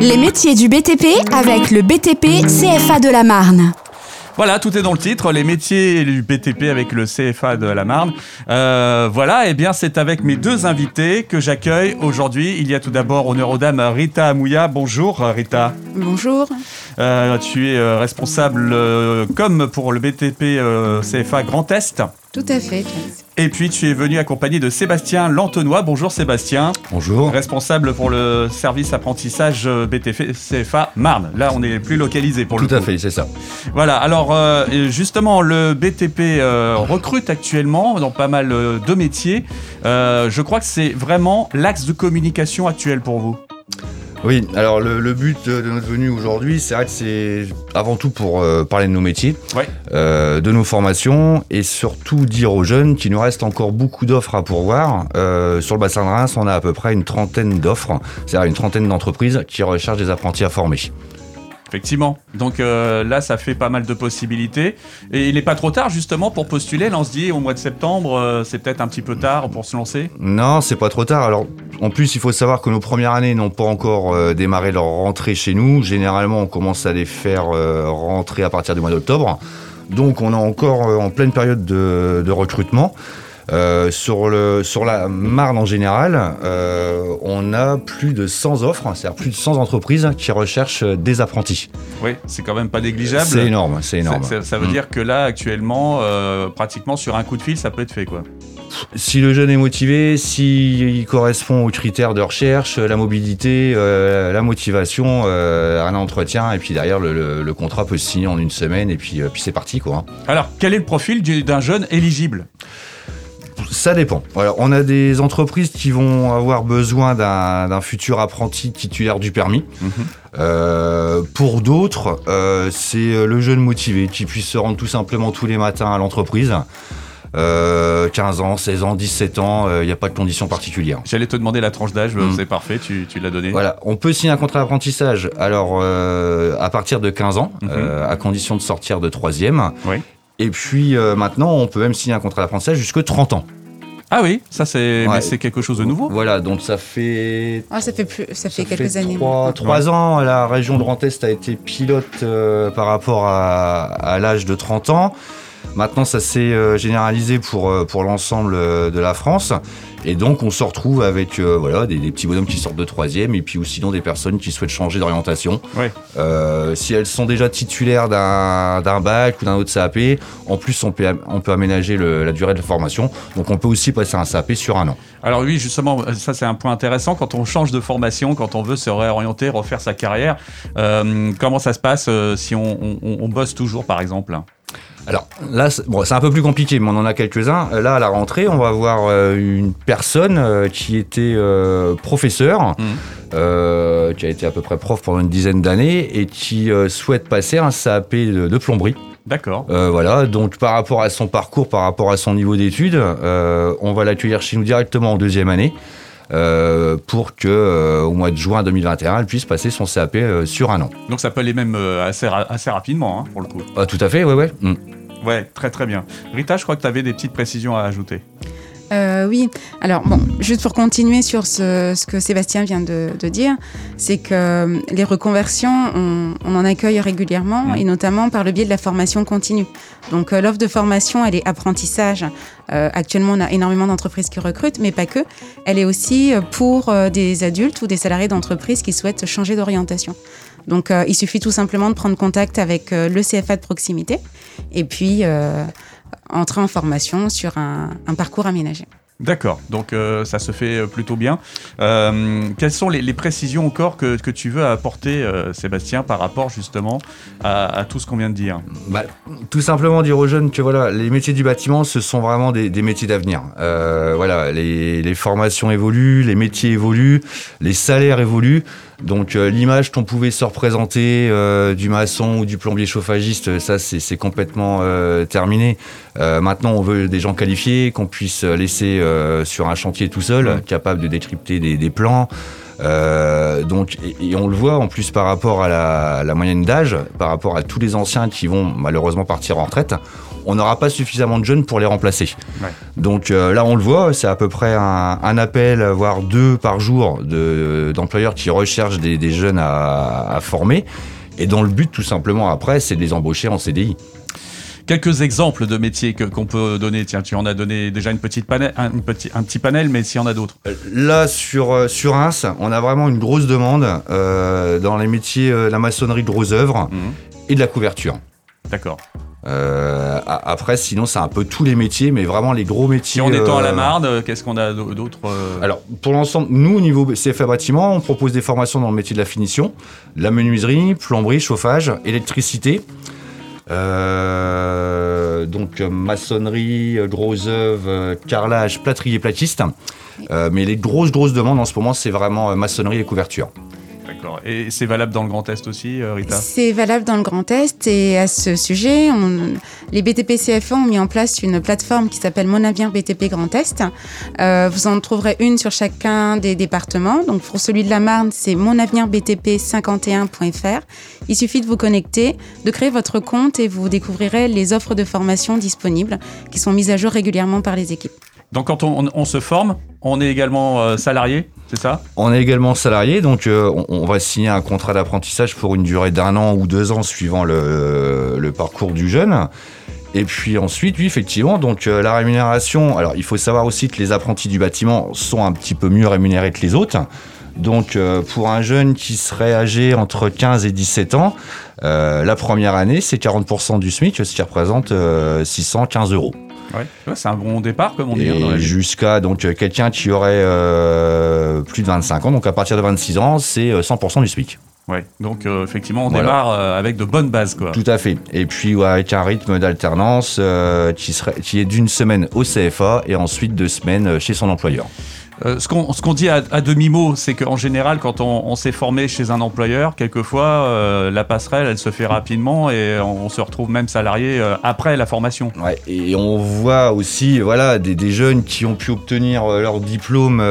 Les métiers du BTP avec le BTP CFA de la Marne. Voilà, tout est dans le titre, les métiers du BTP avec le CFA de la Marne. Euh, voilà, et eh bien c'est avec mes deux invités que j'accueille aujourd'hui. Il y a tout d'abord honneur aux dames Rita Amouya. Bonjour Rita. Bonjour. Euh, tu es euh, responsable comme pour le BTP CFA Grand Est. Tout à fait. Et puis tu es venu accompagné de Sébastien Lantenois. Bonjour Sébastien. Bonjour. Responsable pour le service apprentissage BTP CFA Marne. Là, on est plus localisé pour le Tout à fait, c'est ça. Voilà. Alors euh, justement, le BTP euh, recrute actuellement dans pas mal euh, de métiers. je crois que c'est vraiment l'axe de communication actuel pour vous. Oui, alors le, but de, notre venue aujourd'hui, c'est vrai que c'est avant tout pour euh, parler de nos métiers, euh, de nos formations et surtout dire aux jeunes qu'il nous reste encore beaucoup d'offres à pourvoir. Euh, sur le bassin de Reims, on a à peu près une trentaine d'offres, c'est-à-dire une trentaine d'entreprises qui recherchent des apprentis à former. Effectivement. Donc euh, là, ça fait pas mal de possibilités. Et il n'est pas trop tard justement pour postuler. Là, on se dit au mois de septembre, euh, c'est peut-être un petit peu tard pour se lancer. Non, c'est pas trop tard. Alors, en plus, il faut savoir que nos premières années n'ont pas encore euh, démarré leur rentrée chez nous. Généralement, on commence à les faire rentrer à partir du mois d'octobre. Donc, on est encore en pleine période de recrutement. Euh, sur, le, sur la Marne en général, euh, on a plus de 100 offres, c'est-à-dire plus de 100 entreprises qui recherchent des apprentis. Oui, c'est quand même pas négligeable. C'est énorme, c'est énorme. Ça, veut mm. dire que là, actuellement, euh, pratiquement sur un coup de fil, ça peut être fait, quoi. Si le jeune est motivé, s'il correspond aux critères de recherche, la mobilité, la motivation, un entretien, et puis derrière, le, contrat peut se signer en une semaine, et puis, puis c'est parti. Quoi. Alors, quel est le profil d'un jeune éligible? Ça dépend. on a des entreprises qui vont avoir besoin d'un futur apprenti titulaire du permis. Mhm. Euh, pour d'autres, euh, c'est le jeune motivé qui puisse se rendre tout simplement tous les matins à l'entreprise. 15 euh, ans, 16 ans, 17 ans, il n'y a pas de conditions particulières. J'allais te demander la tranche d'âge, mhm. c'est parfait, tu, l'as donné. Voilà, on peut signer un contrat d'apprentissage alors à partir de 15 ans, mhm. à condition de sortir de troisième. Oui. Et puis maintenant, on peut même signer un contrat d'apprentissage jusque 30 ans. Ah oui, ça c'est quelque chose de nouveau. Voilà, donc ça fait. Ah, ça fait plus, ça fait quelques années. Trois, ans, la région de Grand Est a été pilote euh, par rapport à, l'âge de 30 ans. Maintenant, ça s'est euh, généralisé pour, euh, pour l'ensemble de la France. Et donc, on se retrouve avec euh, voilà, des, petits bonhommes qui sortent de troisième et puis ou sinon des personnes qui souhaitent changer d'orientation. Euh, si elles sont déjà titulaires d'un bac ou d'un autre CAP, en plus, on peut, on peut aménager la durée de la formation. Donc, on peut aussi passer un CAP sur un an. Alors oui, justement, ça c'est un point intéressant. Quand on change de formation, quand on veut se réorienter, refaire sa carrière, euh, comment ça se passe si on bosse toujours, par exemple? Alors là, c'est un peu plus compliqué, mais on en a quelques-uns. Là, à la rentrée, on va avoir euh, une personne euh, qui était euh, professeur, mmh. qui a été à peu près prof pendant une dizaine d'années et qui souhaite passer un CAP de, plomberie. D'accord. voilà, donc par rapport à son parcours, par rapport à son niveau d'études, on va l'accueillir chez nous directement en deuxième année. Pour que au mois de juin 2021, elle puisse passer son CAP sur un an. Donc ça peut aller même assez, assez rapidement, hein, pour le coup. Ah, tout à fait, ouais, ouais. Mmh. Ouais, très très bien. Rita, je crois que tu avais des petites précisions à ajouter. Euh, oui, alors bon, juste pour continuer sur ce, que Sébastien vient de, dire, c'est que euh, les reconversions, on, en accueille régulièrement et notamment par le biais de la formation continue. Donc euh, l'offre de formation, elle est apprentissage. actuellement, on a énormément d'entreprises qui recrutent, mais pas que. Elle est aussi pour des adultes ou des salariés d'entreprises qui souhaitent changer d'orientation. Donc, il suffit tout simplement de prendre contact avec le CFA de proximité et puis entrer en formation sur un, parcours aménagé. D'accord, donc euh, ça se fait euh, plutôt bien. quelles sont les, précisions encore que, tu veux apporter, Sébastien, par rapport justement à, tout ce qu'on vient de dire? Bah, Tout simplement dire aux jeunes que voilà, les métiers du bâtiment, ce sont vraiment des, métiers d'avenir. voilà, les, formations évoluent, les métiers évoluent, les salaires évoluent. Donc euh, l'image qu'on pouvait se représenter euh, du maçon ou du plombier chauffagiste, ça c'est complètement euh, terminé. maintenant on veut des gens qualifiés, qu'on puisse laisser sur un chantier tout seul, capable de décrypter des, plans. donc, et, on le voit en plus par rapport à la, la moyenne d'âge, par rapport à tous les anciens qui vont malheureusement partir en retraite, on n'aura pas suffisamment de jeunes pour les remplacer. Ouais. Donc euh, là, on le voit, c'est à peu près un, un appel, voire deux par jour de- d'employeurs qui recherchent des, des jeunes à, à former. Et dans le but, tout simplement, après, c'est de les embaucher en CDI. Quelques exemples de métiers que- qu'on peut donner. Tiens, tu en as donné déjà une petite panel, un, une petit, un petit panel, mais s'il y en a d'autres. Là, sur, euh, sur Reims, on a vraiment une grosse demande euh, dans les métiers euh, de la maçonnerie de gros œuvres Mhm. et de la couverture. D'accord. Euh, après, sinon, c'est un peu tous les métiers, mais vraiment les gros Si métiers. en étant à la euh, Marne, euh, qu'est-ce qu'on a d'au- d'autres euh, Alors, pour l'ensemble, nous, au niveau CFA bâtiment, on propose des formations dans le métier de la finition, la menuiserie, plomberie, chauffage, électricité. Euh, donc, maçonnerie, gros œuvres, carrelage, plâtrier et platiste. Euh, mais les grosses, grosses demandes en ce moment, c'est vraiment euh, maçonnerie et couverture. Et c'est valable dans le Grand Est aussi, euh, Rita? C'est valable dans le Grand Est et à ce sujet, les BTP CFA ont mis en place une plateforme qui s'appelle Mon Avenir BTP Grand Est. Euh, vous en trouverez une sur chacun des départements. Donc pour celui de la Marne, c'est monavenirbtp51.fr. Il suffit de vous connecter, de créer votre compte et vous découvrirez les offres de formation disponibles qui sont mises à jour régulièrement par les équipes. Donc quand on, se forme, on est également euh, salarié, c'est ça? On est également salarié, donc euh, on, va signer un contrat d'apprentissage pour une durée d'un an ou deux ans suivant le, parcours du jeune. Et puis ensuite, oui, effectivement, donc euh, la rémunération. Alors, il faut savoir aussi que les apprentis du bâtiment sont un petit peu mieux rémunérés que les autres. Donc, pour un jeune qui serait âgé entre 15 et 17 ans, la première année, c'est 40% du SMIC, ce qui représente euh, 615 euros. Ouais. Ouais, c'est un bon départ, comme on dit. hein, jusqu'à donc euh, quelqu'un qui aurait euh, plus de 25 ans, donc à partir de 26 ans, c'est euh, 100% du SMIC. Ouais. Donc euh, effectivement, on Voilà. démarre euh, avec de bonnes bases, quoi. Tout à fait. Et puis ouais, avec un rythme d'alternance euh, qui, serait, qui est d'une semaine au CFA et ensuite deux semaines euh, chez son employeur. Euh, ce qu'on dit à, demi-mot, c'est qu'en général, quand on, s'est formé chez un employeur, quelquefois, euh, la passerelle, elle se fait rapidement et on, se retrouve même salarié euh, après la formation. Ouais, et on voit aussi voilà, des, jeunes qui ont pu obtenir leur diplôme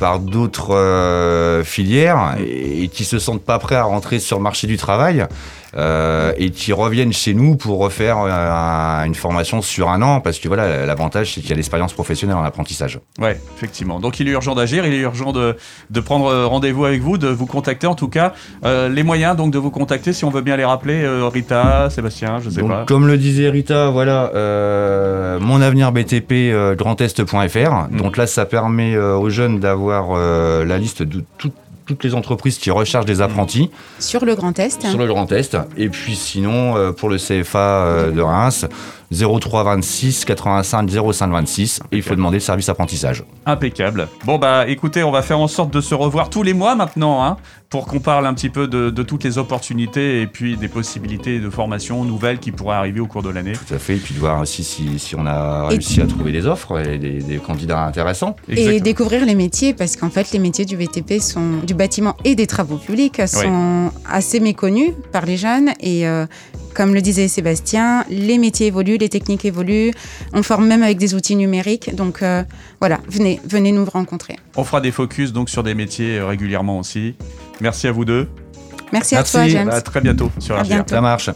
par d'autres filières et, et qui se sentent pas prêts à rentrer sur le marché du travail euh, et qui reviennent chez nous pour refaire euh, un- une formation sur un an parce que voilà l'avantage c'est qu'il y a l'expérience professionnelle en apprentissage. Ouais, effectivement. Donc il est urgent d'agir, il est urgent de, de prendre euh, rendez-vous avec vous, de vous contacter en tout cas. Euh, les moyens donc de vous contacter, si on veut bien les rappeler, euh, Rita, Sébastien, je sais Donc, pas. comme le disait Rita, voilà, euh, mon avenir BTP euh, grandest.fr. Mm. Donc là, ça permet euh, aux jeunes d'avoir euh, la liste de tout- toutes les entreprises qui recherchent des apprentis Sur le Grand Est, sur le Grand Est. Et puis sinon, euh, pour le CFA euh, de Reims, 03 26 85 05 26. Et il faut demander le service apprentissage. Impeccable. Bon bah écoutez, on va faire en sorte de se revoir tous les mois maintenant, hein, pour qu'on parle un petit peu de, de toutes les opportunités et puis des possibilités de formation nouvelles qui pourraient arriver au cours de l'année. Tout à fait. Et puis de voir aussi si, si on a Et- réussi à trouver des offres et des, des candidats intéressants. Et Exactement. découvrir les métiers, parce qu'en fait, les métiers du BTP sont du bâtiment et des travaux publics sont assez méconnus par les jeunes. Et euh, comme le disait Sébastien, les métiers évoluent, les techniques évoluent. On forme même avec des outils numériques. Donc euh, voilà, venez, venez nous rencontrer. On fera des focus donc sur des métiers euh, régulièrement aussi. Merci à vous deux. Merci, Merci. à toi, James. À très bientôt sur bientôt. Ça marche.